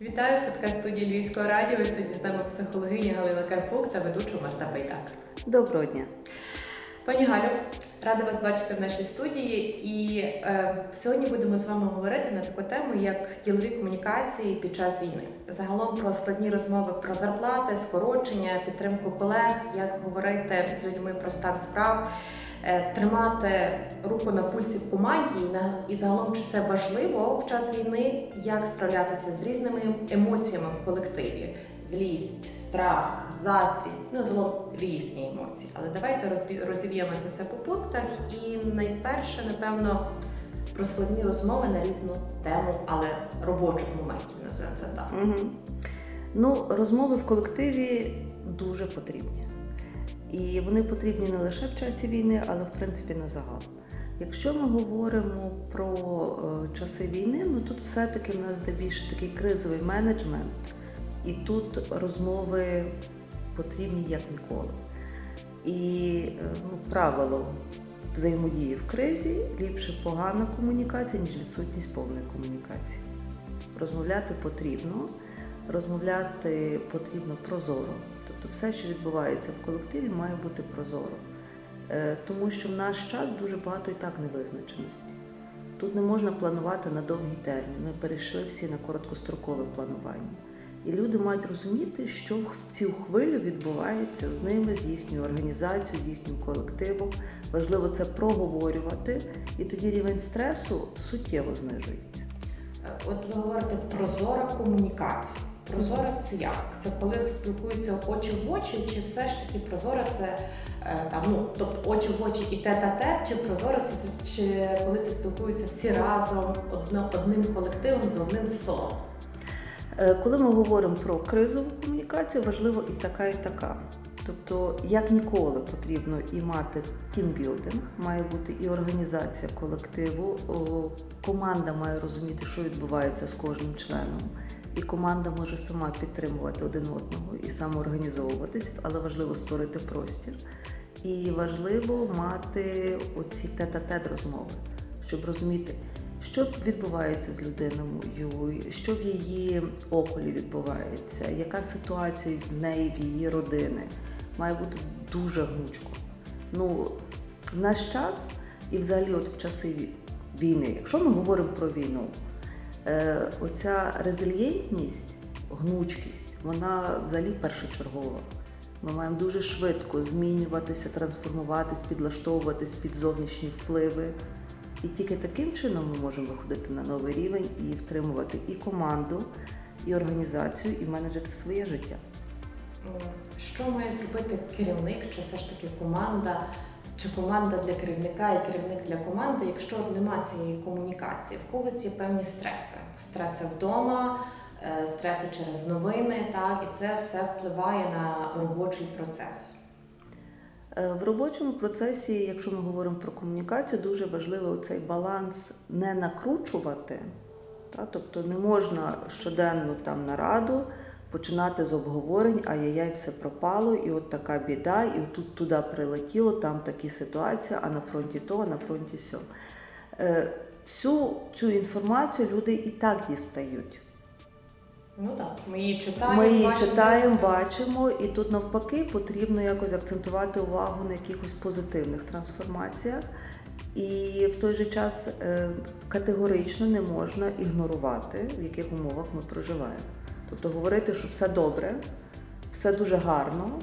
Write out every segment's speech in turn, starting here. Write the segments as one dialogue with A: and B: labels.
A: Вітаю в подкаст студії Львівського радіо. Сьогодні з нами психологиня Галина Карпук та ведуча Марта Байдак.
B: Доброго дня.
A: Пані Галю, рада вас бачити в нашій студії. І е, сьогодні будемо з вами говорити на таку тему, як ділові комунікації під час війни. Загалом про складні розмови про зарплати, скорочення, підтримку колег, як говорити з людьми про стан справ. Е, тримати руку на пульсі в команді і загалом чи це важливо в час війни, як справлятися з різними емоціями в колективі: злість, страх, заздрість, ну загалом різні емоції. Але давайте розіб'ємо це все по пунктах. І найперше, напевно, про складні розмови на різну тему, але робочих моментів називаємо це так.
B: Угу. Ну, розмови в колективі дуже потрібні. І вони потрібні не лише в часі війни, але в принципі на загал. Якщо ми говоримо про е, часи війни, ну тут все-таки в нас де більше такий кризовий менеджмент, і тут розмови потрібні як ніколи. І е, ну, правило взаємодії в кризі ліпше погана комунікація, ніж відсутність повної комунікації. Розмовляти потрібно, розмовляти потрібно прозоро. Тобто все, що відбувається в колективі, має бути прозоро. Е, тому що в наш час дуже багато і так невизначеності. Тут не можна планувати на довгий термін. Ми перейшли всі на короткострокове планування. І люди мають розуміти, що в цю хвилю відбувається з ними, з їхньою організацією, з їхнім колективом. Важливо це проговорювати, і тоді рівень стресу суттєво знижується.
A: Е, от ви говорите прозора комунікація. Прозора це як? Це коли спілкуються очі в очі, чи все ж таки прозора це е, там, ну, тобто очі в очі і тет-а-тет, чи прозора це чи коли це спілкуються всі разом одно, одним колективом за одним столом?
B: Е, коли ми говоримо про кризову комунікацію, важливо і така, і така. Тобто, як ніколи потрібно і мати тімбілдинг, має бути і організація колективу. Команда має розуміти, що відбувається з кожним членом і команда може сама підтримувати один одного і самоорганізовуватись, але важливо створити простір. І важливо мати оці тет-а-тет розмови, щоб розуміти, що відбувається з людиною, що в її околі відбувається, яка ситуація в неї, в її родини. Має бути дуже гнучко. Ну, наш час і взагалі от в часи війни, якщо ми говоримо про війну. Е, оця резильєнтність, гнучкість, вона взагалі першочергова. Ми маємо дуже швидко змінюватися, трансформуватись, підлаштовуватись під зовнішні впливи. І тільки таким чином ми можемо виходити на новий рівень і втримувати і команду, і організацію, і менеджити своє життя.
A: Що має зробити керівник, чи все ж таки команда, чи команда для керівника і керівник для команди, якщо нема цієї комунікації, в когось є певні стреси. Стреси вдома, е, стреси через новини, так, і це все впливає на робочий процес.
B: Е, в робочому процесі, якщо ми говоримо про комунікацію, дуже важливий цей баланс не накручувати, так, тобто не можна щоденну там нараду починати з обговорень, ай-яй-яй, все пропало, і от така біда, і тут туди прилетіло, там такі ситуації, а на фронті то, а на фронті сьо. Е, всю цю інформацію люди і так дістають.
A: Ну так, ми її читаємо.
B: Ми її бачимо, читаємо, бачимо, і тут навпаки потрібно якось акцентувати увагу на якихось позитивних трансформаціях. І в той же час е, категорично не можна ігнорувати, в яких умовах ми проживаємо. Тобто говорити, що все добре, все дуже гарно,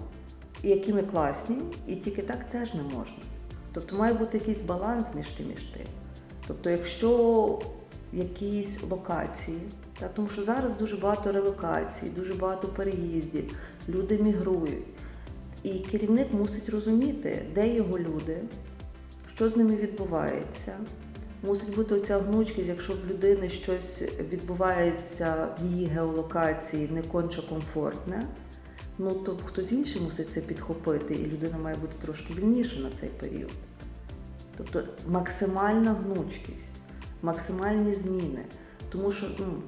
B: і які ми класні, і тільки так теж не можна. Тобто має бути якийсь баланс між тим і тим. Тобто, якщо якісь локації, так, тому що зараз дуже багато релокацій, дуже багато переїздів, люди мігрують. І керівник мусить розуміти, де його люди, що з ними відбувається. Мусить бути оця гнучкість, якщо в людини щось відбувається в її геолокації не конче комфортне, ну то хтось інший мусить це підхопити, і людина має бути трошки вільніша на цей період. Тобто максимальна гнучкість, максимальні зміни. Тому що ну,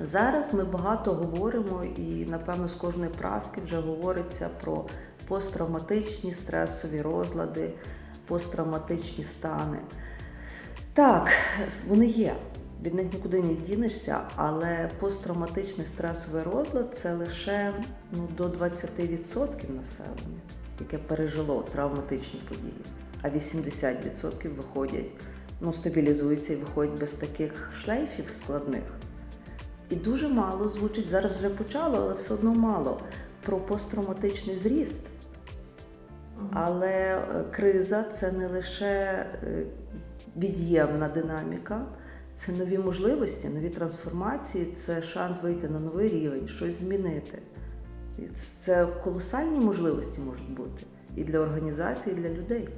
B: зараз ми багато говоримо, і, напевно, з кожної праски вже говориться про посттравматичні стресові розлади, посттравматичні стани. Так, вони є. від них нікуди не дінешся, але посттравматичний стресовий розлад це лише ну, до 20% населення, яке пережило травматичні події, а 80% виходять, ну, стабілізуються і виходять без таких шлейфів складних. І дуже мало звучить, зараз вже почало, але все одно мало про посттравматичний зріст. Але е, криза це не лише е, від'ємна динаміка, це нові можливості, нові трансформації, це шанс вийти на новий рівень, щось змінити. Це колосальні можливості можуть бути і для організації, і для людей.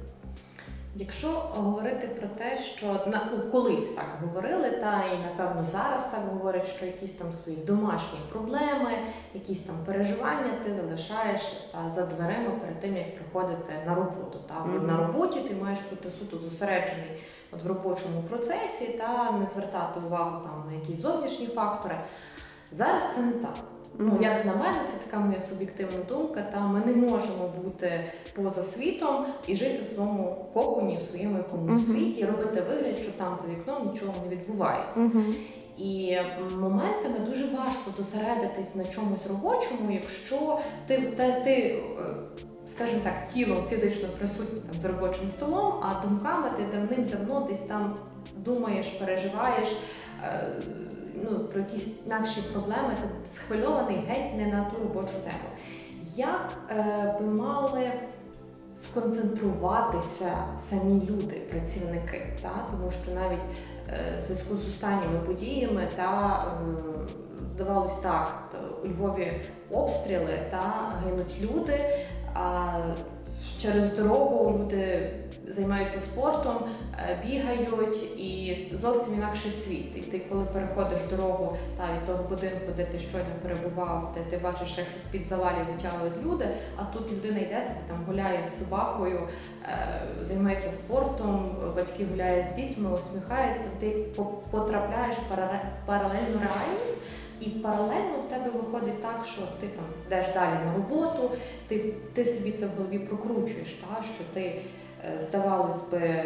A: Якщо говорити про те, що на колись так говорили, та і напевно зараз так говорять, що якісь там свої домашні проблеми, якісь там переживання ти залишаєш та за дверима перед тим, як приходити на роботу. Та
B: Мгм.
A: на роботі ти маєш бути суто зосереджений от в робочому процесі та не звертати увагу там на якісь зовнішні фактори. Зараз це не так. Ну, як на мене, це така моя суб'єктивна думка. Та ми не можемо бути поза світом і жити в своєму коконі, в своєму якомусь
B: Мгм.
A: світі, робити вигляд, що там за вікном нічого не відбувається.
B: Угу.
A: І моментами дуже важко зосередитись на чомусь робочому, якщо ти, та, ти е, скажімо так, тілом фізично присутній там за робочим столом, а думками ти давним-давно десь там думаєш, переживаєш. е, Ну, про якісь інакші проблеми, ти схвильований геть не на ту робочу тему. Як е, би мали сконцентруватися самі люди, працівники, та? тому що навіть е, в зв'язку з останніми подіями та е, здавалось так, то у Львові обстріли та гинуть люди. А через дорогу люди займаються спортом, е, бігають і зовсім інакший світ. І ти, коли переходиш дорогу та від того будинку, де ти щойно перебував, де ти бачиш, як з під завалів витягують люди, а тут людина йде собі там гуляє з собакою, е, займається спортом, батьки гуляють з дітьми, усміхаються. Ти по- потрапляєш в паралельну реальність. І паралельно в тебе виходить так, що ти там йдеш далі на роботу, ти, ти собі це в голові прокручуєш, та, що ти, е, здавалось би,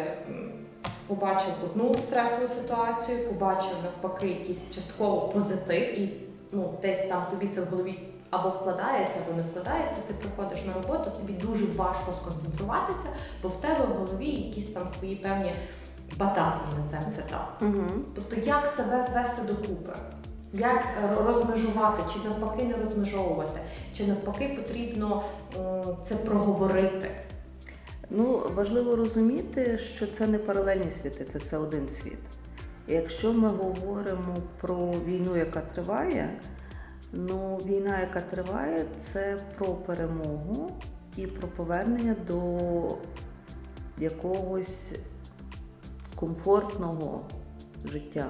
A: побачив одну стресову ситуацію, побачив навпаки якийсь частково позитив, і ну, десь там тобі це в голові або вкладається, або не вкладається, ти приходиш на роботу, тобі дуже важко сконцентруватися, бо в тебе в голові якісь там свої певні баталії, називаємо це так.
B: Угу.
A: Тобто, як себе звести докупи? Як е, розмежувати, чи навпаки не розмежовувати, чи навпаки потрібно це проговорити?
B: Ну, важливо розуміти, що це не паралельні світи, це все один світ. Якщо ми говоримо про війну, яка триває, ну війна, яка триває, це про перемогу і про повернення до якогось комфортного життя.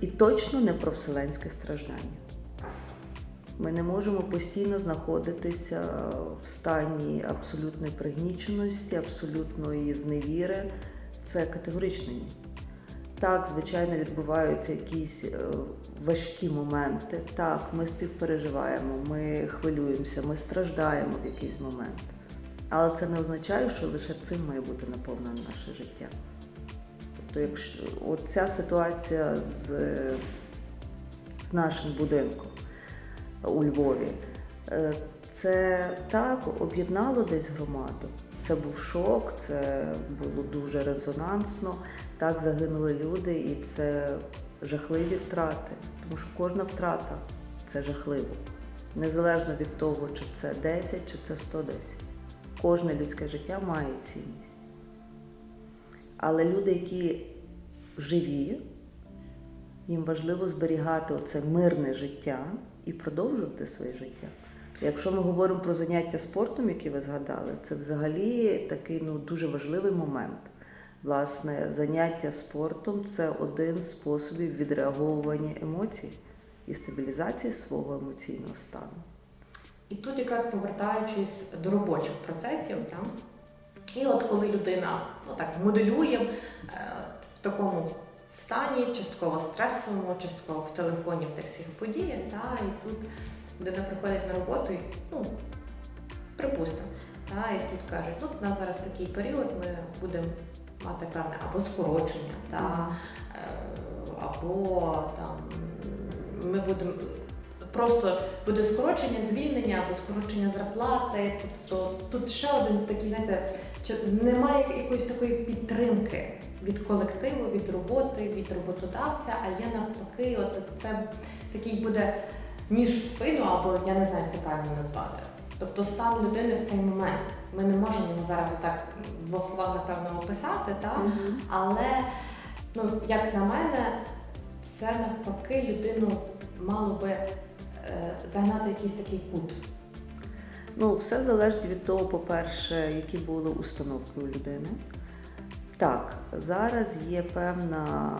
B: І точно не про вселенське страждання. Ми не можемо постійно знаходитися в стані абсолютної пригніченості, абсолютної зневіри. Це категорично ні. Так, звичайно, відбуваються якісь е, важкі моменти. Так, ми співпереживаємо, ми хвилюємося, ми страждаємо в якийсь момент. Але це не означає, що лише цим має бути наповнене наше життя. Тобто, якщо ця ситуація з, з нашим будинком у Львові, е, це так об'єднало десь громаду. Це був шок, це було дуже резонансно. Так загинули люди, і це жахливі втрати. Тому що кожна втрата це жахливо. Незалежно від того, чи це 10, чи це 110. Кожне людське життя має цінність. Але люди, які живі, їм важливо зберігати оце мирне життя і продовжувати своє життя. Якщо ми говоримо про заняття спортом, які ви згадали, це взагалі такий ну, дуже важливий момент. Власне, заняття спортом це один з способів відреаговування емоцій і стабілізації свого емоційного стану.
A: І тут якраз повертаючись до робочих процесів, та, і от коли людина ну так моделює е, в такому стані, частково стресовому, частково в телефоні в тих всіх подіях, та, і тут людина приходить на роботу і ну, припустимо, та, і тут кажуть, ну, у нас зараз такий період, ми будемо мати певне або скорочення, та, е, або там ми будемо просто буде скорочення звільнення або скорочення зарплати. Тобто тут ще один такий, знаєте, чи немає якоїсь такої підтримки від колективу, від роботи, від роботодавця, а є навпаки, от це такий буде ніж в спину, або я не знаю, як це правильно назвати. Тобто стан людини в цей момент. Ми не можемо його зараз так в двох словах, напевно, описати, так?
B: Мгм.
A: але ну, як на мене, це навпаки людину мало би е, загнати в якийсь такий кут.
B: Ну, все залежить від того, по-перше, які були установки у людини. Так, зараз є певна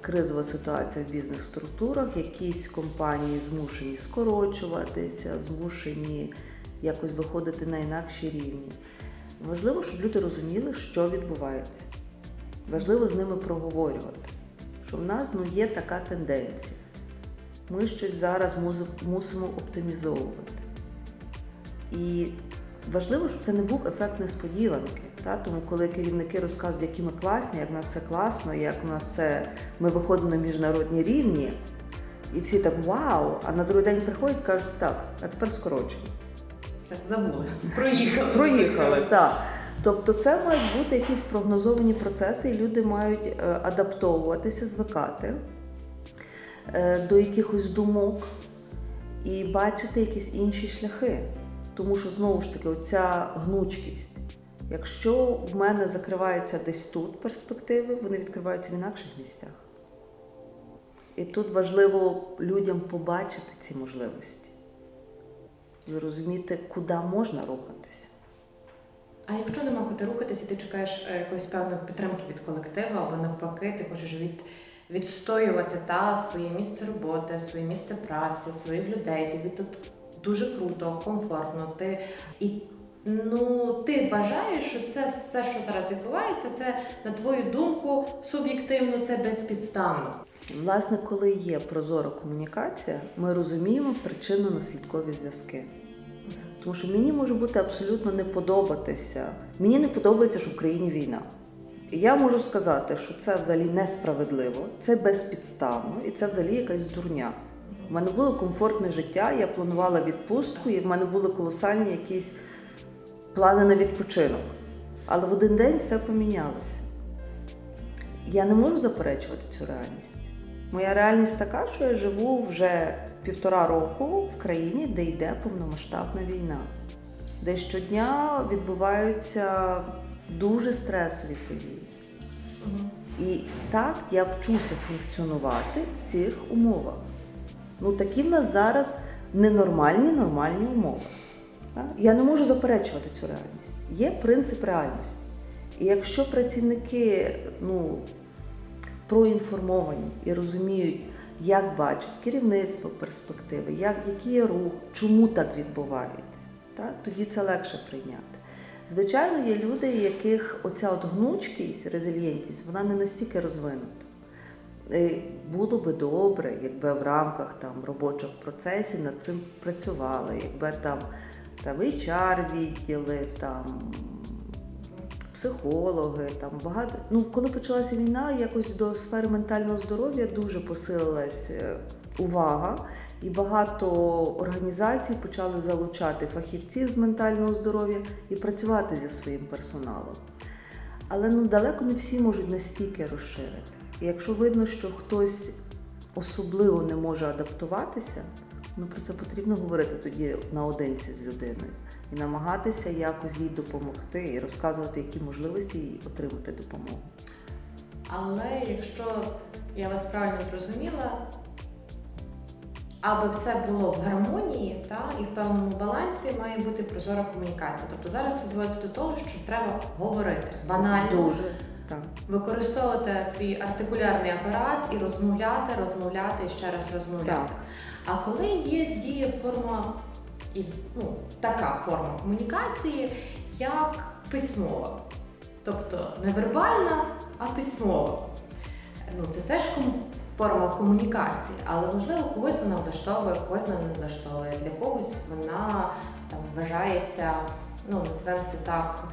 B: кризова ситуація в бізнес-структурах. Якісь компанії змушені скорочуватися, змушені якось виходити на інакші рівні. Важливо, щоб люди розуміли, що відбувається. Важливо з ними проговорювати, що в нас ну, є така тенденція. Ми щось зараз мусимо оптимізовувати. І важливо, щоб це не був ефект несподіванки. Та? Тому коли керівники розказують, які ми класні, як в нас все класно, як у нас все, ми виходимо на міжнародні рівні, і всі так вау! А на другий день приходять і кажуть, так, а тепер скорочуємо.
A: Так забули. Проїхали.
B: Проїхали, так. Тобто це мають бути якісь прогнозовані процеси, і люди мають е, адаптовуватися, звикати е, до якихось думок і бачити якісь інші шляхи. Тому що знову ж таки, оця гнучкість. Якщо в мене закриваються десь тут перспективи, вони відкриваються в інакших місцях. І тут важливо людям побачити ці можливості, зрозуміти, куди можна рухатися.
A: А якщо нема куди рухатися, ти чекаєш е, якоїсь певної підтримки від колективу, або навпаки, ти хочеш від, відстоювати та, своє місце роботи, своє місце праці, своїх людей, тобі тут дуже круто, комфортно. Ти і ну ти бажаєш, що це все, що зараз відбувається, це на твою думку суб'єктивно, це безпідставно.
B: Власне, коли є прозора комунікація, ми розуміємо причинно-наслідкові зв'язки. Тому що мені може бути абсолютно не подобатися. Мені не подобається, що в країні війна. Я можу сказати, що це взагалі несправедливо, це безпідставно і це взагалі якась дурня. У мене було комфортне життя, я планувала відпустку, і в мене були колосальні якісь плани на відпочинок. Але в один день все помінялося. Я не можу заперечувати цю реальність. Моя реальність така, що я живу вже півтора року в країні, де йде повномасштабна війна, де щодня відбуваються дуже стресові події. І так я вчуся функціонувати в цих умовах. Ну такі в нас зараз ненормальні нормальні умови. Так? Я не можу заперечувати цю реальність. Є принцип реальності. І якщо працівники ну, проінформовані і розуміють, як бачить керівництво перспективи, як, який є рух, чому так відбувається, так? тоді це легше прийняти. Звичайно, є люди, яких оця от гнучкість, резильєнтність, вона не настільки розвинута. Було би добре, якби в рамках там робочих процесів над цим працювали, якби там, там HR відділи, там психологи, там багато. Ну, коли почалася війна, якось до сфери ментального здоров'я дуже посилилась е, увага, і багато організацій почали залучати фахівців з ментального здоров'я і працювати зі своїм персоналом. Але ну далеко не всі можуть настільки розширити. І якщо видно, що хтось особливо не може адаптуватися, ну про це потрібно говорити тоді наодинці з людиною і намагатися якось їй допомогти і розказувати, які можливості їй отримати допомогу.
A: Але якщо я вас правильно зрозуміла, аби все було в гармонії та, і в певному балансі має бути прозора комунікація. Тобто зараз все зводиться до того, що треба говорити банально,
B: Дуже так.
A: використовувати свій артикулярний апарат і розмовляти, розмовляти і ще раз розмовляти.
B: Так.
A: А коли є діє форма і ну, така форма комунікації, як письмова, тобто не вербальна, а письмова. Ну, це теж ком- форма комунікації, але можливо когось вона влаштовує, когось вона не влаштовує. Для когось вона там вважається, ну назвемо це так,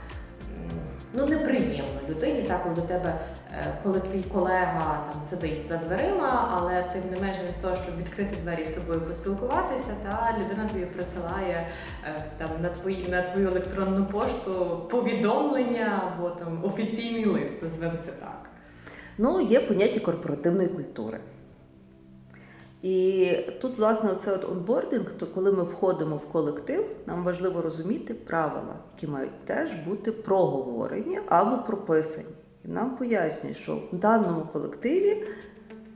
A: ну неприємно людині, так коли до тебе, е, коли твій колега там сидить за дверима, але тим не менш з того, щоб відкрити двері з тобою поспілкуватися, та людина тобі присилає е, там на твої на твою електронну пошту повідомлення або там офіційний лист, назвемо це так.
B: Ну, є поняття корпоративної культури. І тут, власне, оце от онбординг, то коли ми входимо в колектив, нам важливо розуміти правила, які мають теж бути проговорені або прописані. І нам пояснюють, що в даному колективі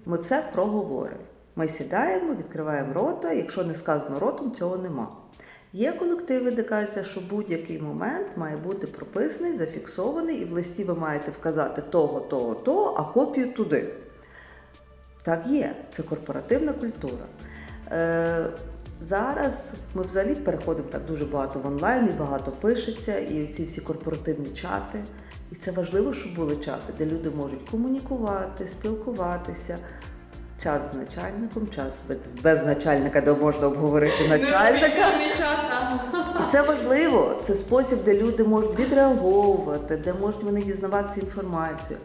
B: ми все проговоримо. Ми сідаємо, відкриваємо рота, якщо не сказано ротом, цього нема. Є колективи, де кажеться, що будь-який момент має бути прописаний, зафіксований, і в листі ви маєте вказати того, того, того, а копію туди. Так є, це корпоративна культура. Е, зараз ми взагалі переходимо так дуже багато в онлайн, і багато пишеться, і ці всі корпоративні чати. І це важливо, щоб були чати, де люди можуть комунікувати, спілкуватися. Чат з начальником, час без, без начальника, де можна обговорити начальника. І це важливо. Це спосіб, де люди можуть відреаговувати, де можуть вони дізнаватися інформацію.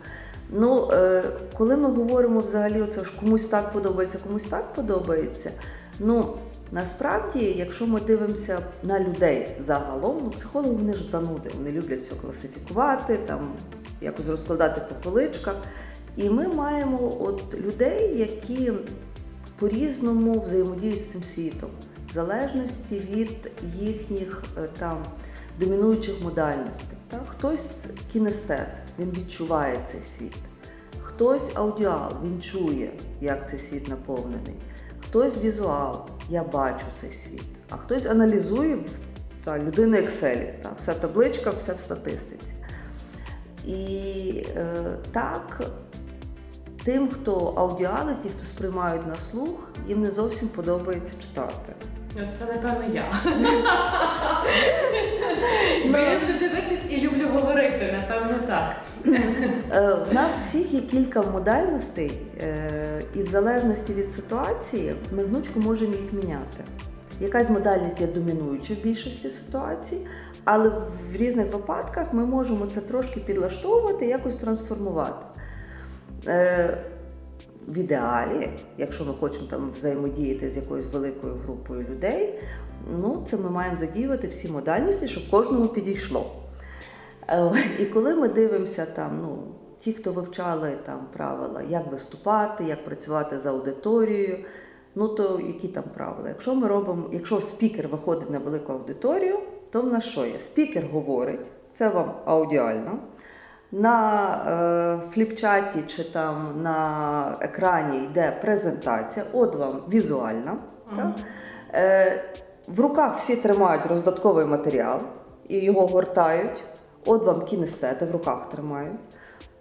B: Ну, е, коли ми говоримо взагалі, оце ж комусь так подобається, комусь так подобається. Ну, насправді, якщо ми дивимося на людей загалом, ну, психологи вони ж зануди, вони люблять все класифікувати, там, якось розкладати по поличках. І ми маємо от людей, які по-різному взаємодіють з цим світом, в залежності від їхніх е, там домінуючих модальностей. Так? Хтось кінестет, він відчуває цей світ. Хтось аудіал, він чує, як цей світ наповнений. Хтось візуал, я бачу цей світ. А хтось аналізує та, людина Excel, та, вся табличка, все в статистиці. І е, так, тим, хто аудіали, ті, хто сприймають на слух, їм не зовсім подобається читати.
A: Це, напевно, я. Бо я люблю дивитись і люблю говорити, напевно, так.
B: Е, В нас всіх є кілька модальностей, е, і в залежності від ситуації ми гнучко можемо їх міняти. Якась модальність є домінуюча в більшості ситуацій, але в різних випадках ми можемо це трошки підлаштовувати, якось трансформувати. Е, В ідеалі, якщо ми хочемо там взаємодіяти з якоюсь великою групою людей, ну це ми маємо задіювати всі модальності, щоб кожному підійшло. Е, І коли ми дивимося там, ну, ті, хто вивчали там правила, як виступати, як працювати з аудиторією, ну то які там правила? Якщо ми робимо, якщо спікер виходить на велику аудиторію, то в нас що є? Спікер говорить, це вам аудіально. На е, фліпчаті чи там на екрані йде презентація, от вам візуальна. Так? Е, в руках всі тримають роздатковий матеріал і його гортають. От вам кінестети в руках тримають.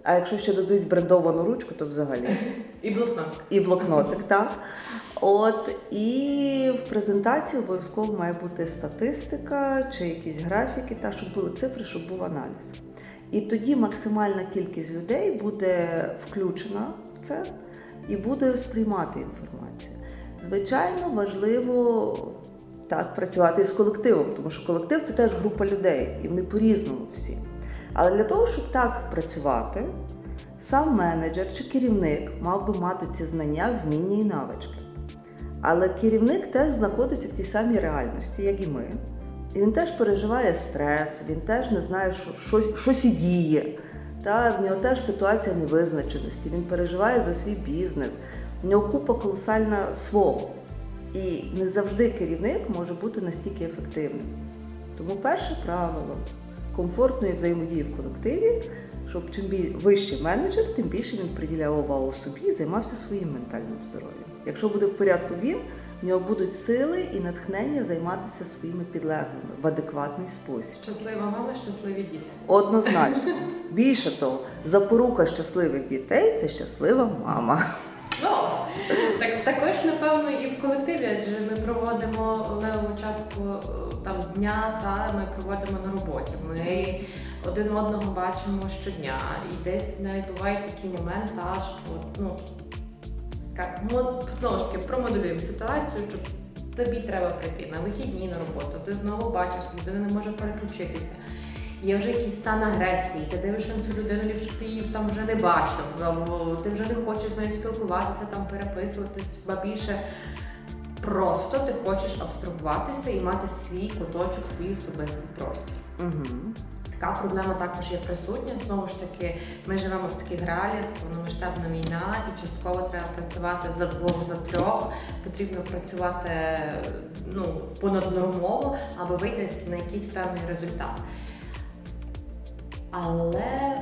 B: А якщо ще дадуть брендовану ручку, то взагалі.
A: І блокнот.
B: І блокнотик, так. От, і в презентації обов'язково має бути статистика чи якісь графіки, та, щоб були цифри, щоб був аналіз. І тоді максимальна кількість людей буде включена в це і буде сприймати інформацію. Звичайно, важливо так працювати з колективом, тому що колектив це теж група людей, і вони по-різному всі. Але для того, щоб так працювати, сам менеджер чи керівник мав би мати ці знання, вміння і навички. Але керівник теж знаходиться в тій самій реальності, як і ми. І він теж переживає стрес, він теж не знає, що щось, щось і діє. Та, в нього теж ситуація невизначеності, він переживає за свій бізнес, в нього купа колосальна свого. І не завжди керівник може бути настільки ефективним. Тому перше правило комфортної взаємодії в колективі, щоб чим вищий менеджер, тим більше він приділяв увагу собі і займався своїм ментальним здоров'ям. Якщо буде в порядку він, в нього будуть сили і натхнення займатися своїми підлеглими в адекватний спосіб.
A: Щаслива мама, щасливі діти.
B: Однозначно. Більше того, запорука щасливих дітей це щаслива мама.
A: Ну, так, також, напевно, і в колективі, адже ми проводимо леву частку е, там дня, та ми проводимо на роботі. Ми один одного бачимо щодня. І десь навіть буває такий момент, та, що ну, скажімо, знову ж таки промоделюємо ситуацію, що тобі треба прийти на вихідні на роботу, ти знову бачиш, людина не може переключитися. є вже якийсь стан агресії, ти дивишся на цю людину, ліпше ти її там вже не бачив, або ти вже не хочеш з нею спілкуватися, там переписуватись, ба більше. Просто ти хочеш абстрагуватися і мати свій куточок, свій особистий простір.
B: Угу.
A: Така проблема також є присутня. Знову ж таки, ми живемо в таких реаліях, повномасштабна війна, і частково треба працювати за двох, за трьох. Потрібно працювати ну, понаднормово, аби вийти на якийсь певний результат. Але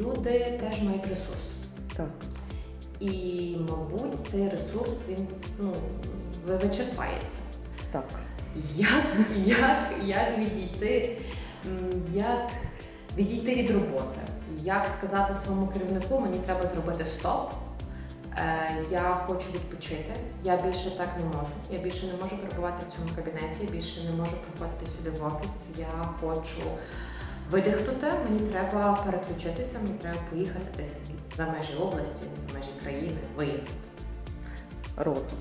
A: люди теж мають ресурс.
B: Так.
A: І, мабуть, цей ресурс він ну, вичерпається.
B: Так.
A: Як, як, як відійти, як відійти від роботи? Як сказати своєму керівнику, мені треба зробити стоп. Е, я хочу відпочити, я більше так не можу. Я більше не можу перебувати в цьому кабінеті, я більше не можу приходити сюди в офіс. Я хочу видихнути, мені треба переключитися, мені треба поїхати десь за межі області, за межі країни, виїхати.
B: Ротом.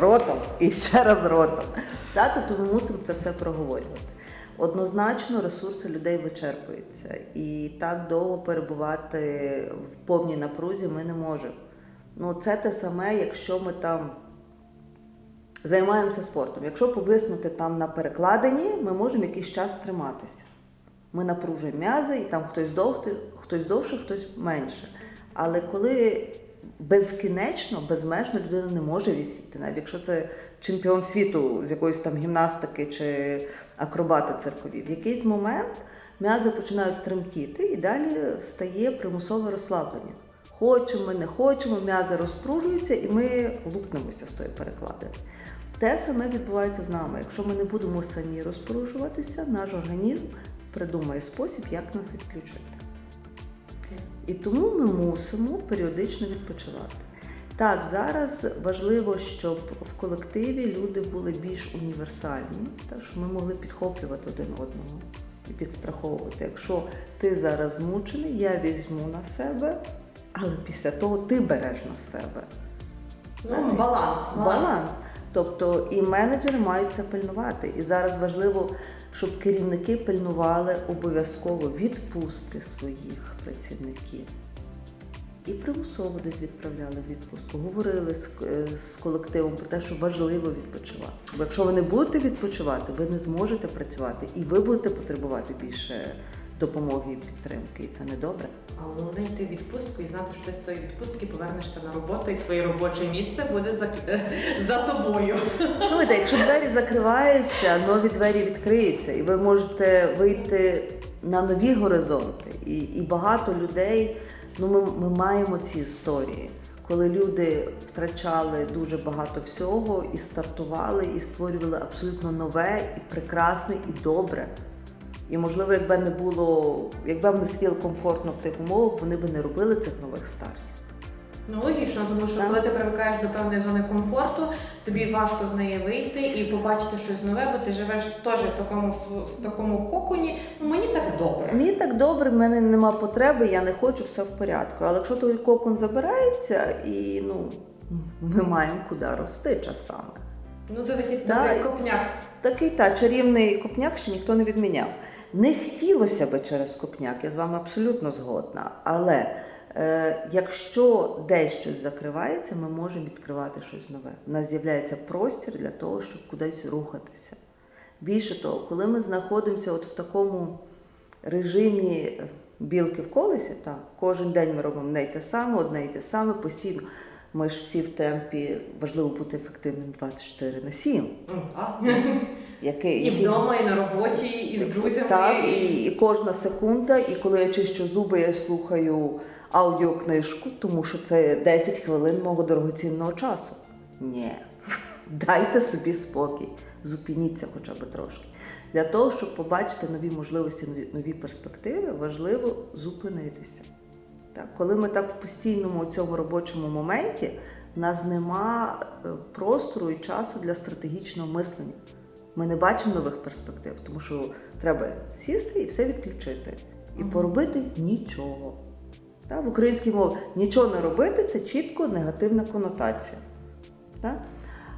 B: ротом і ще раз ротом. Та, тобто ми мусимо це все проговорювати. Однозначно ресурси людей вичерпуються, і так довго перебувати в повній напрузі ми не можемо. Ну, це те саме, якщо ми там займаємося спортом. Якщо повиснути там на перекладині, ми можемо якийсь час триматися. Ми напружуємо м'язи, і там хтось довше, хтось довше, хтось менше. Але коли безкінечно, безмежно людина не може висіти, навіть якщо це чемпіон світу з якоїсь там гімнастики чи акробати циркові, в якийсь момент м'язи починають тремтіти і далі стає примусове розслаблення. Хочемо, не хочемо, м'язи розпружуються і ми лупнемося з тої перекладини. Те саме відбувається з нами. Якщо ми не будемо самі розпорушуватися, наш організм придумає спосіб, як нас відключити. І тому ми мусимо періодично відпочивати. Так, зараз важливо, щоб в колективі люди були більш універсальні, так, щоб ми могли підхоплювати один одного і підстраховувати. Якщо ти зараз змучений, я візьму на себе, але після того ти береш на себе.
A: Ну,
B: Знаєте?
A: баланс.
B: Баланс. Тобто і менеджери мають це пильнувати. І зараз важливо, щоб керівники пильнували обов'язково відпустки своїх працівників. І примусово десь відправляли відпустку. Говорили з, е, з колективом про те, що важливо відпочивати. Бо якщо ви не будете відпочивати, ви не зможете працювати, і ви будете потребувати більше допомоги і підтримки. І це не добре.
A: А головне йти в відпустку і знати, що ти з тої відпустки повернешся на роботу, і твоє робоче місце буде за, за тобою.
B: Слухайте, якщо двері закриваються, нові двері відкриються, і ви можете вийти на нові горизонти. І, і багато людей, ну ми, ми маємо ці історії, коли люди втрачали дуже багато всього і стартували, і створювали абсолютно нове, і прекрасне, і добре. І можливо, якби не було, якби вони сиділи комфортно в тих умовах, вони би не робили цих нових стартів.
A: Ну логічно, тому що
B: Так.
A: коли ти привикаєш до певної зони комфорту, тобі важко з неї вийти і побачити щось нове, бо ти живеш теж в такому в такому коконі. Ну мені так добре.
B: Мені так добре, в мене нема потреби, я не хочу, все в порядку. Але якщо той кокон забирається, і ну ми маємо куди рости часами.
A: Ну це такий
B: Так.
A: копняк.
B: Такий та чарівний копняк ще ніхто не відміняв. Не хотілося би через копняк, я з вами абсолютно згодна. Але е, якщо десь щось закривається, ми можемо відкривати щось нове. У нас з'являється простір для того, щоб кудись рухатися. Більше того, коли ми знаходимося от в такому режимі е, білки в колесі, так, кожен день ми робимо не те саме, одне й те саме, постійно. Ми ж всі в темпі важливо бути ефективним 24 на 7.
A: Ну.
B: Який,
A: І вдома, і на роботі, і з друзями.
B: Так, і, і кожна секунда, і коли я чищу зуби, я слухаю аудіокнижку, тому що це 10 хвилин мого дорогоцінного часу. Ні, дайте собі спокій, зупиніться хоча б трошки. Для того, щоб побачити нові можливості, нові, нові перспективи, важливо зупинитися. Так, коли ми так в постійному цьому робочому моменті, в нас нема е, простору і часу для стратегічного мислення. Ми не бачимо нових перспектив, тому що треба сісти і все відключити. І поробити нічого. Так, в українській мові нічого не робити це чітко негативна конотація. Так?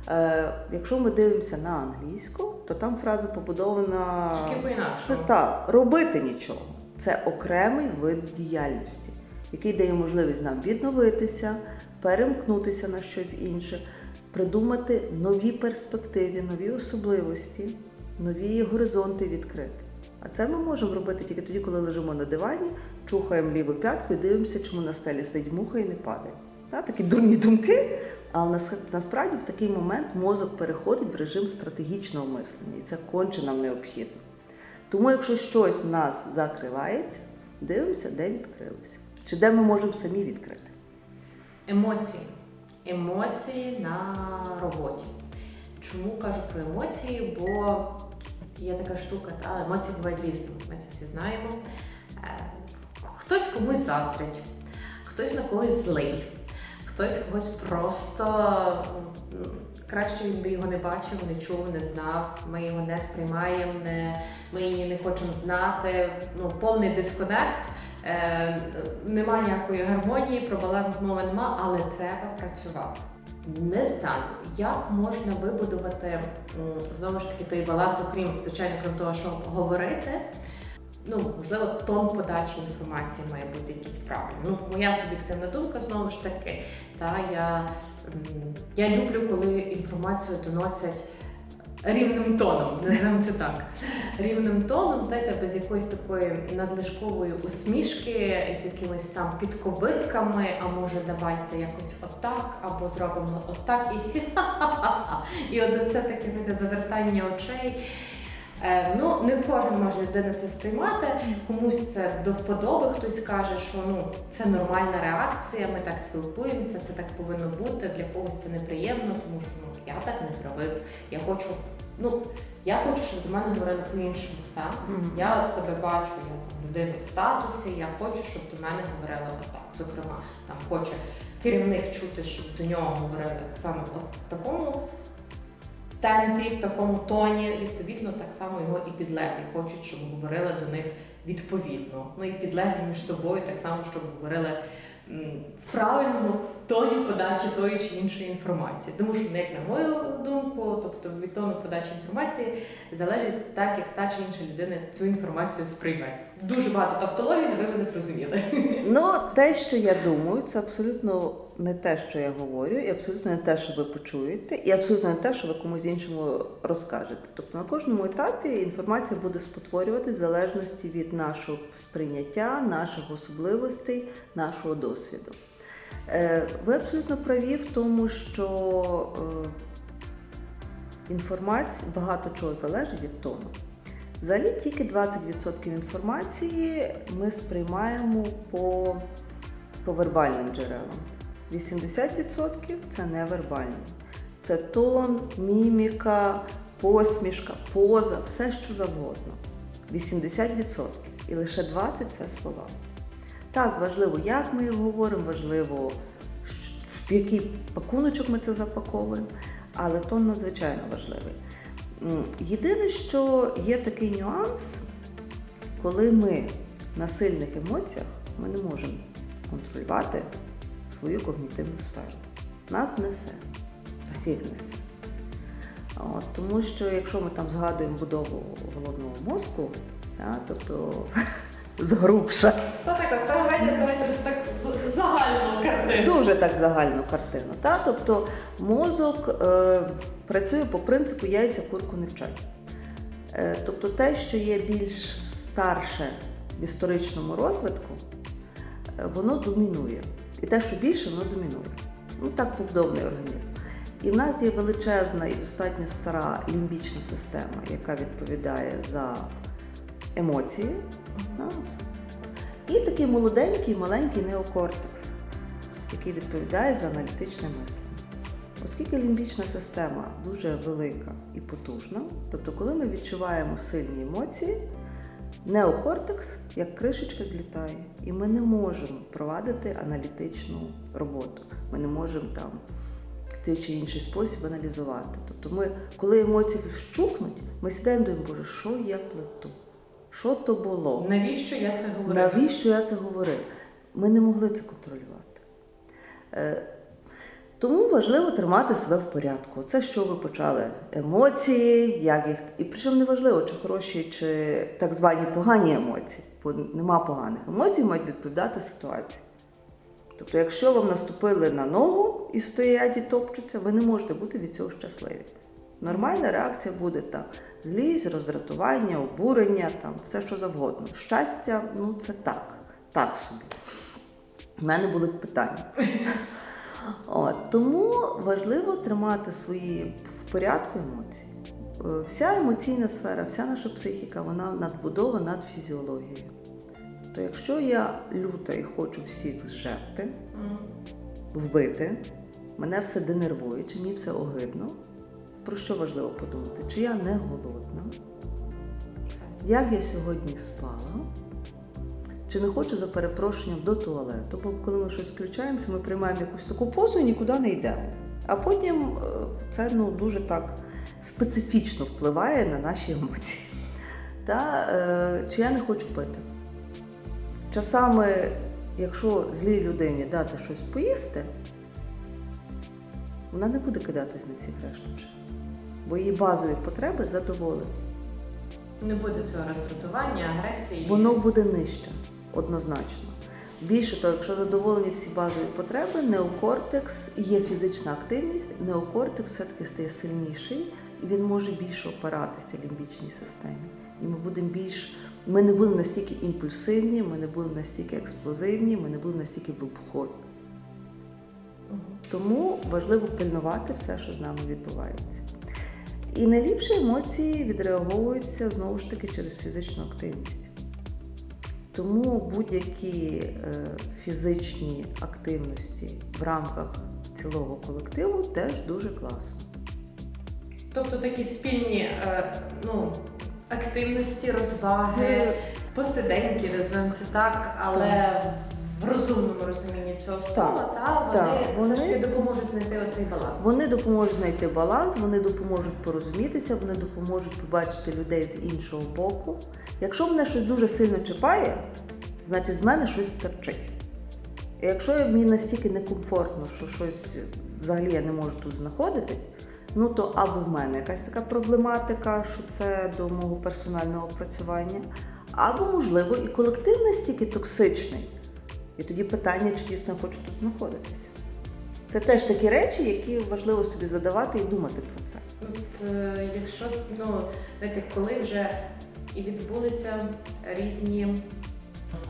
B: Е, якщо ми дивимося на англійську, то там фраза побудована
A: Тільки
B: це так, робити нічого. Це окремий вид діяльності, який дає можливість нам відновитися, перемкнутися на щось інше, придумати нові перспективи, нові особливості, нові горизонти відкрити. А це ми можемо робити тільки тоді, коли лежимо на дивані, чухаємо ліву п'ятку і дивимося, чому на стелі сидить муха і не падає. Та, такі дурні думки, але насправді в такий момент мозок переходить в режим стратегічного мислення, і це конче нам необхідно. Тому, якщо щось в нас закривається, дивимося, де відкрилося, чи де ми можемо самі відкрити.
A: Емоції. Емоції на роботі. Чому кажу про емоції? Бо є така штука, та емоції бувають різні. Ми це всі знаємо. Е, Хтось комусь заздрить, хтось на когось злий, хтось когось просто краще він би його не бачив, не чув, не знав. Ми його не сприймаємо, не, ми її не хочемо знати. Ну, повний дисконект. Е, нема ніякої гармонії, про баланс мови нема, але треба працювати. Не знаю, як можна вибудувати знову ж таки той баланс, окрім звичайно, крім того, що говорити. Ну, можливо, тон подачі інформації має бути якийсь правильний. Ну, моя суб'єктивна думка знову ж таки. Та я, я люблю, коли інформацію доносять рівним тоном, називаємо це так. Рівним тоном, знаєте, без якоїсь такої надлишкової усмішки, з якимись там підковитками, а може давайте якось отак, або зробимо отак і і от це таке знаєте, завертання очей. Е, ну, не кожен може людина це сприймати, комусь це до вподоби, хтось каже, що ну це нормальна реакція, ми так спілкуємося, це так повинно бути. Для когось це неприємно, тому що ну я так не привик. Я хочу, ну я хочу, щоб до мене говорили по-іншому. Так? Я себе бачу, я там людина в статусі, я хочу, щоб до мене говорили отак. Зокрема, там хоче керівник чути, щоб до нього говорили саме от в такому темпі, в такому тоні, відповідно, так само його і підлеглі хочуть, щоб говорили до них відповідно. Ну і підлеглі між собою так само, щоб говорили в правильному тоні подачі тої чи іншої інформації. Тому що, як на мою думку, тобто від тону подачі інформації залежить так, як та чи інша людина цю інформацію сприйме. Дуже багато тавтології, але ви мене зрозуміли.
B: Ну, те, що я думаю, це абсолютно не те, що я говорю, і абсолютно не те, що ви почуєте, і абсолютно не те, що ви комусь іншому розкажете. Тобто на кожному етапі інформація буде спотворюватись в залежності від нашого сприйняття, наших особливостей, нашого досвіду. Е, Ви абсолютно праві в тому, що е, інформація багато чого залежить від тону. Взагалі тільки 20% інформації ми сприймаємо по, по вербальним джерелам. 80% це невербальні. Це тон, міміка, посмішка, поза, все що завгодно. 80%. І лише 20% це слова. Так, важливо, як ми його говоримо, важливо, в який пакуночок ми це запаковуємо, але тон надзвичайно важливий. Єдине, що є такий нюанс, коли ми на сильних емоціях ми не можемо контролювати свою когнітивну сферу. Нас несе, всіх несе. От, тому що якщо ми там згадуємо будову головного мозку, та, тобто згрубша, дуже так загальну картину. Та? Тобто мозок е, працює по принципу яйця курку не вчать. Е, тобто те, що є більш старше в історичному розвитку, е, воно домінує. І те, що більше, воно домінує. Ну так побудований організм. І в нас є величезна і достатньо стара лімбічна система, яка відповідає за емоції. І такий молоденький, маленький неокортекс, який відповідає за аналітичне мислення. Оскільки лімбічна система дуже велика і потужна, тобто, коли ми відчуваємо сильні емоції, неокортекс як кришечка злітає, і ми не можемо провадити аналітичну роботу. Ми не можемо там в той чи інший спосіб аналізувати. Тобто, ми, коли емоції вщухнуть, ми сідаємо і думаємо, Боже, що я плету? Що то було?
A: Навіщо я це говорю?
B: Навіщо я це говорив? Ми не могли це контролювати. Е, Тому важливо тримати себе в порядку. Це що ви почали? Емоції, як їх. І причому не важливо, чи хороші, чи так звані погані емоції, бо нема поганих емоцій, мають відповідати ситуації. Тобто, якщо вам наступили на ногу і стоять і топчуться, ви не можете бути від цього щасливі. Нормальна реакція буде там злість, роздратування, обурення, там все що завгодно. Щастя, ну це так, так собі. У мене були питання. От, тому важливо тримати свої в порядку емоції. Е, Вся емоційна сфера, вся наша психіка, вона надбудова над фізіологією. То якщо я люта і хочу всіх зжерти, вбити, мене все денервує, чи мені все огидно, про що важливо подумати? Чи я не голодна? Як я сьогодні спала? Чи не хочу за перепрошенням до туалету? Бо коли ми щось включаємося, ми приймаємо якусь таку позу і нікуди не йдемо. А потім е, це ну, дуже так специфічно впливає на наші емоції. Та, е, чи я не хочу пити? Часами, якщо злій людині дати щось поїсти, вона не буде кидатись на всіх решта вже. Бо її базові потреби задоволені.
A: Не буде цього роздратування, агресії.
B: Воно буде нижче, однозначно. Більше того, якщо задоволені всі базові потреби, неокортекс є фізична активність, неокортекс все-таки стає сильніший і він може більше опиратися лімбічній системі. І ми будемо більш. Ми не будемо настільки імпульсивні, ми не будемо настільки експлозивні, ми не будемо настільки вибухові. Тому важливо пильнувати все, що з нами відбувається. І найліпші емоції відреаговуються знову ж таки через фізичну активність. Тому будь-які е, фізичні активності в рамках цілого колективу теж дуже класно.
A: Тобто такі спільні е, ну, активності, розваги, посиденьки, називаємо це так, але в розумному розумінні цього слова, та, вони,
B: вони-
A: все ж таки допоможуть знайти оцей баланс.
B: Вони допоможуть знайти баланс, вони допоможуть порозумітися, вони допоможуть побачити людей з іншого боку. Якщо мене щось дуже сильно чіпає, значить з мене щось стерчить. І якщо мені настільки некомфортно, що щось взагалі я не можу тут знаходитись, ну то або в мене якась така проблематика, що це до мого персонального опрацювання, або, можливо, і колектив настільки токсичний. І тоді питання, чи дійсно хочу тут знаходитися. Це теж такі речі, які важливо собі задавати і думати про це.
A: От, е, якщо, ну, знаєте, коли вже і відбулися різні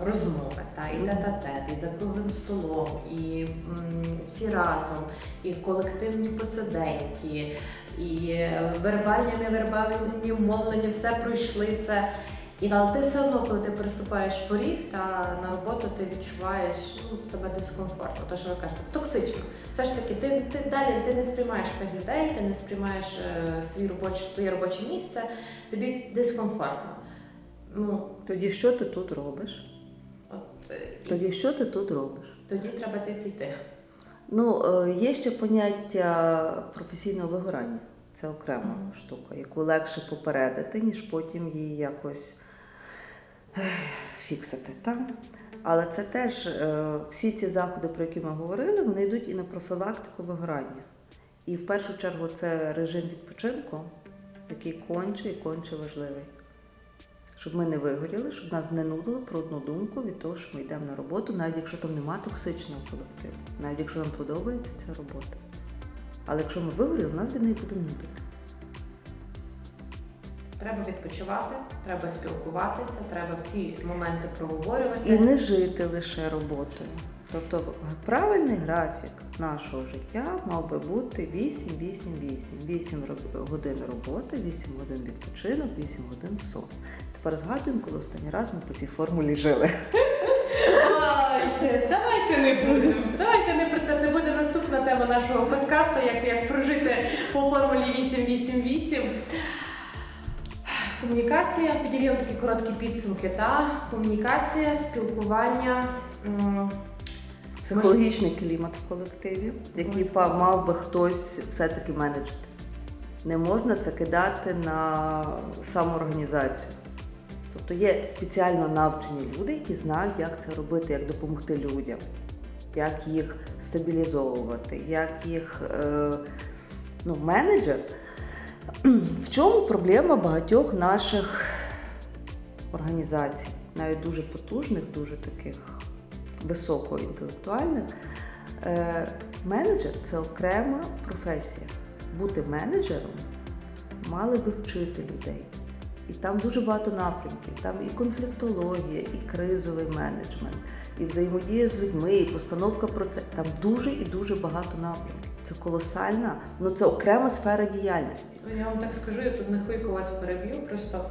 A: розмови, та, і тет-а-тет, і за круглим столом, і м, всі разом, і колективні посиденьки, і е, вербальні, невербальні мовлення, все пройшли, все. І але ти все одно, коли ти переступаєш поріг та на роботу, ти відчуваєш ну, себе дискомфортно. То, що ви кажете, токсично. Все ж таки, ти, ти далі ти не сприймаєш цих людей, ти не сприймаєш е, свій робоче, своє робоче місце, тобі дискомфортно. Ну,
B: Тоді що ти тут робиш?
A: от, е,
B: Тоді що ти тут робиш?
A: тоді треба звідси йти.
B: Ну, е, є ще поняття професійного вигорання. Це окрема штука, яку легше попередити, ніж потім її якось фіксити. Та? Але це теж е, всі ці заходи, про які ми говорили, вони йдуть і на профілактику вигорання. І в першу чергу це режим відпочинку, який конче і конче важливий. Щоб ми не вигоріли, щоб нас не нудило про одну думку від того, що ми йдемо на роботу, навіть якщо там нема токсичного колективу, навіть якщо нам подобається ця робота. Але якщо ми вигоріли, нас від неї буде нудити.
A: Треба відпочивати, треба спілкуватися, треба всі моменти проговорювати.
B: І не жити лише роботою. Тобто правильний графік нашого життя мав би бути 8-8-8. 8 роб- годин роботи, 8 годин відпочинок, 8 годин сон. Тепер згадуємо, коли останній раз ми по цій формулі жили.
A: Давайте, давайте не будемо. Давайте не про це. Це буде наступна тема нашого подкасту, як, як прожити по формулі 888. Комунікація, підіб'ємо такі короткі підсумки. Та? Комунікація, спілкування.
B: Психологічний клімат в колективі, який мав би хтось все-таки менеджити. Не можна це кидати на самоорганізацію. Тобто є спеціально навчені люди, які знають, як це робити, як допомогти людям. як їх стабілізовувати, як їх е, ну, менеджер. В чому проблема багатьох наших організацій, навіть дуже потужних, дуже таких високоінтелектуальних? Е, менеджер це окрема професія. Бути менеджером мали би вчити людей. І там дуже багато напрямків. Там і конфліктологія, і кризовий менеджмент, і взаємодія з людьми, і постановка процесу. Там дуже і дуже багато напрямків. Це колосальна, ну це окрема сфера діяльності.
A: Ну, Я вам так скажу, я тут на хвильку вас переб'ю. Просто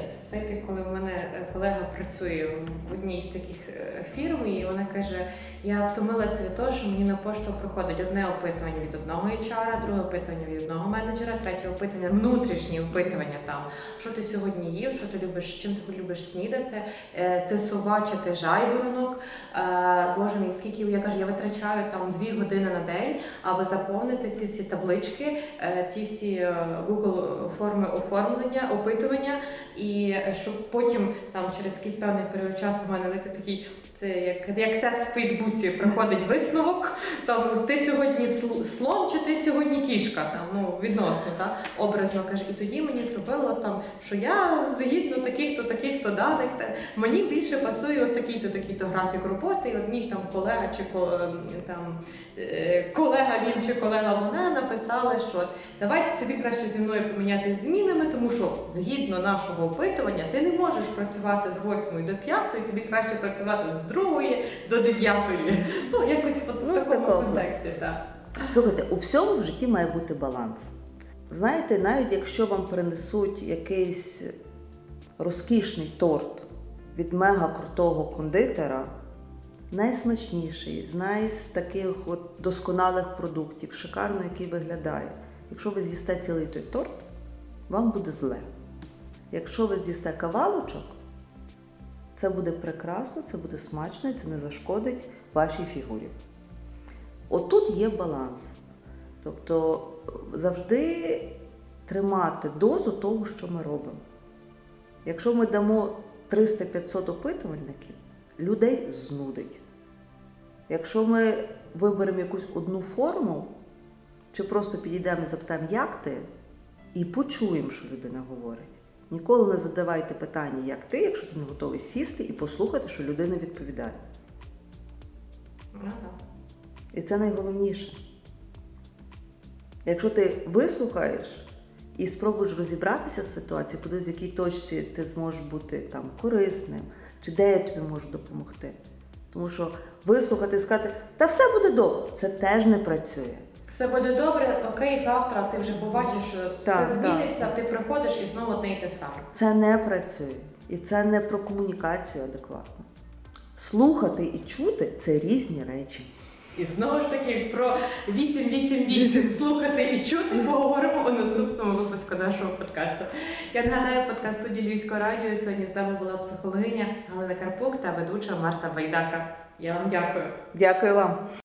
A: це знаєте, коли в мене е, колега працює в одній з таких е, фірм, і вона каже: я втомилася від того, що мені на пошту приходить одне опитування від одного HR, друге опитування від одного менеджера, третє опитування, внутрішні опитування там. Що ти сьогодні їв, що ти любиш, чим ти любиш снідати, е, ти сова чи ти жайворонок. Е, Боже мій, скільки я кажу, я витрачаю там дві години на день, аби заповнити ці всі таблички, е, ті всі е, Google форми оформлення, опитування, і щоб потім там через якийсь певний період часу в мене знаєте, такий. Це як, як тест в Фейсбуці приходить висновок. Там ти сьогодні слон чи ти сьогодні кішка? Там ну відносно, так образно каже. І тоді мені зробило там, що я згідно таких-то, таких-то даних, та мені більше пасує от такий-то, такий-то графік роботи. І от мій там колега чи ем, там е, колега він чи колега вона написали, що давайте тобі краще зі мною поміняти змінами, тому що згідно нашого опитування ти не можеш працювати з 8 до 5, тобі краще працювати з 2 до 9. Ну, якось от
B: Ну,
A: в
B: такому
A: контексті, так.
B: Слухайте, у всьому в житті має бути баланс. Знаєте, навіть якщо вам принесуть якийсь розкішний торт від мега крутого кондитера, найсмачніший, з най з таких от досконалих продуктів, шикарно, який виглядає. Якщо ви з'їсте цілий той торт, вам буде зле. Якщо ви з'їсте кавалочок, це буде прекрасно, це буде смачно і це не зашкодить вашій фігурі. Отут є баланс. Тобто завжди тримати дозу того, що ми робимо. Якщо ми дамо 300-500 опитувальників, людей знудить. Якщо ми виберемо якусь одну форму, чи просто підійдемо і запитаємо, як ти, і почуємо, що людина говорить. Ніколи не задавайте питання, як ти, якщо ти не готовий сісти і послухати, що людина відповідає.
A: Ну, так.
B: І це найголовніше. Якщо ти вислухаєш і спробуєш розібратися з ситуацією, подивись, в якій точці ти зможеш бути там корисним, чи де я тобі можу допомогти. Тому що вислухати і сказати, та все буде добре, це теж не працює.
A: Все буде добре, окей, завтра ти вже побачиш, що
B: Так,
A: все
B: так.
A: зміниться, ти приходиш і знову одне й те саме.
B: Це не працює. І це не про комунікацію адекватно. Слухати і чути це різні речі.
A: І знову ж таки про 888 слухати і чути поговоримо у наступному випуску нашого подкасту. Я нагадаю подкаст студії Львівського радіо. Сьогодні з нами була психологиня Галина Карпук та ведуча Марта Байдака. Я вам дякую.
B: Дякую вам.